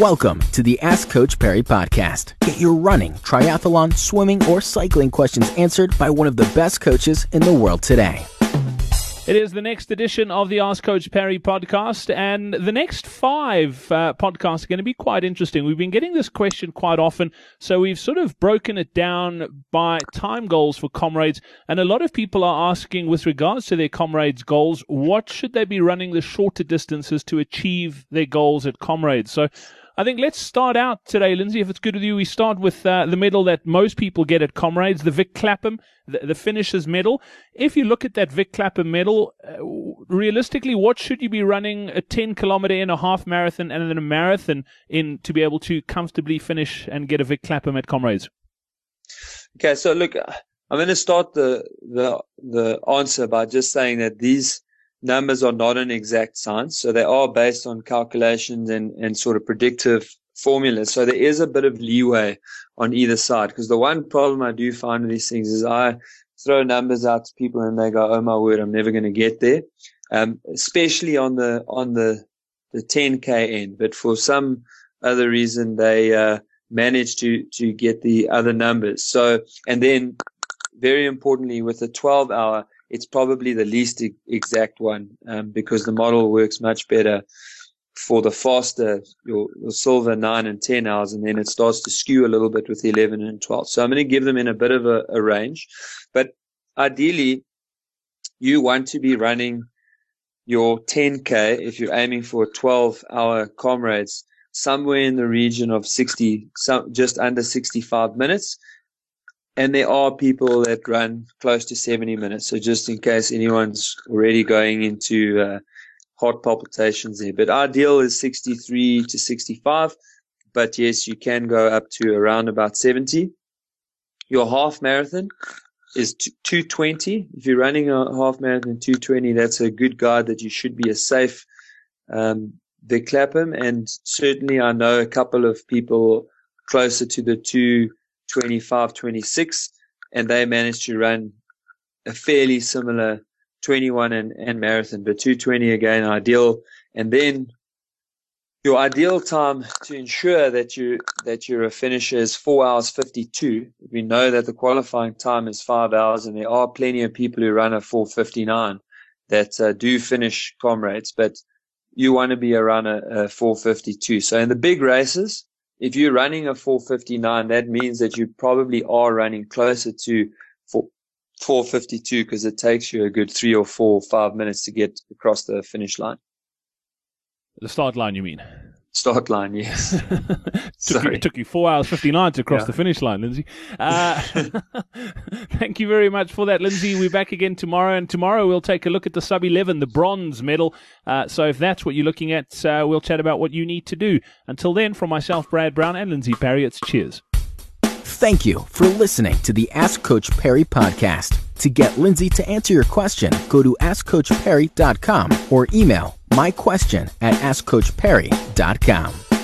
Welcome to the Ask Coach Parry podcast. Get your running, triathlon, swimming, or cycling questions answered by one of the best coaches in the world today. It is the next edition of the Ask Coach Parry podcast, and the next five uh, podcasts are going to be quite interesting. We've been getting this question quite often, so we've sort of broken it down by time goals for comrades. And a lot of people are asking, with regards to their comrades' goals, what should they be running the shorter distances to achieve their goals at comrades? So I think let's start out today, Lindsay, if it's good with you. We start with uh, the medal that most people get at Comrades, the Vic Clapham, the, the finishers medal. If you look at that Vic Clapham medal, uh, realistically, what should you be running a 10 kilometer and a half marathon and then a marathon in to be able to comfortably finish and get a Vic Clapham at Comrades? Okay, so look, I'm going to start the, the, the answer by just saying that these numbers are not an exact science. So they are based on calculations and, and sort of predictive formulas. So there is a bit of leeway on either side. Because the one problem I do find with these things is I throw numbers out to people and they go, "Oh my word, I'm never going to get there." Um, especially on the on the the 10k end. But for some other reason, they uh, manage to to get the other numbers. So and then very importantly, with the 12 hour, it's probably the least exact one um, because the model works much better for the faster your, your, silver 9 and 10 hours and then it starts to skew a little bit with 11 and 12 so i'm going to give them in a bit of a, a range. But ideally you want to be running your 10k if you're aiming for 12 hour comrades somewhere in the region of 60 some, just under 65 minutes and there are people that run close to 70 minutes. So just in case anyone's already going into uh, heart palpitations there, but ideal is 63 to 65. But yes, you can go up to around about 70. Your half marathon is 220. If you're running a half marathon 220, that's a good guide that you should be a safe um, Clapham. And certainly I know a couple of people closer to the two 25, 26, and they managed to run a fairly similar 21 and, and marathon, but 220 again, ideal. And then your ideal time to ensure that you that you're a finisher is four hours 52. We know that the qualifying time is five hours, and there are plenty of people who run a 459 that uh, do finish comrades, but you want to be around a, a 452. So in the big races, if you're running a 459, that means that you probably are running closer to 452 because it takes you a good three or four, or five minutes to get across the finish line. The start line, you mean? Start line, yes. took you, it took you four hours fifty nine to cross yeah. the finish line, Lindsay. Uh, thank you very much for that, Lindsay. We're back again tomorrow, and tomorrow we'll take a look at the sub eleven, the bronze medal. Uh, so if that's what you're looking at, uh, we'll chat about what you need to do. Until then, from myself, Brad Brown, and Lindsay Parry, it's cheers. Thank you for listening to the Ask Coach Parry podcast. To get Lindsay to answer your question, go to AskCoachParry.com or email my question at AskCoachParry.com.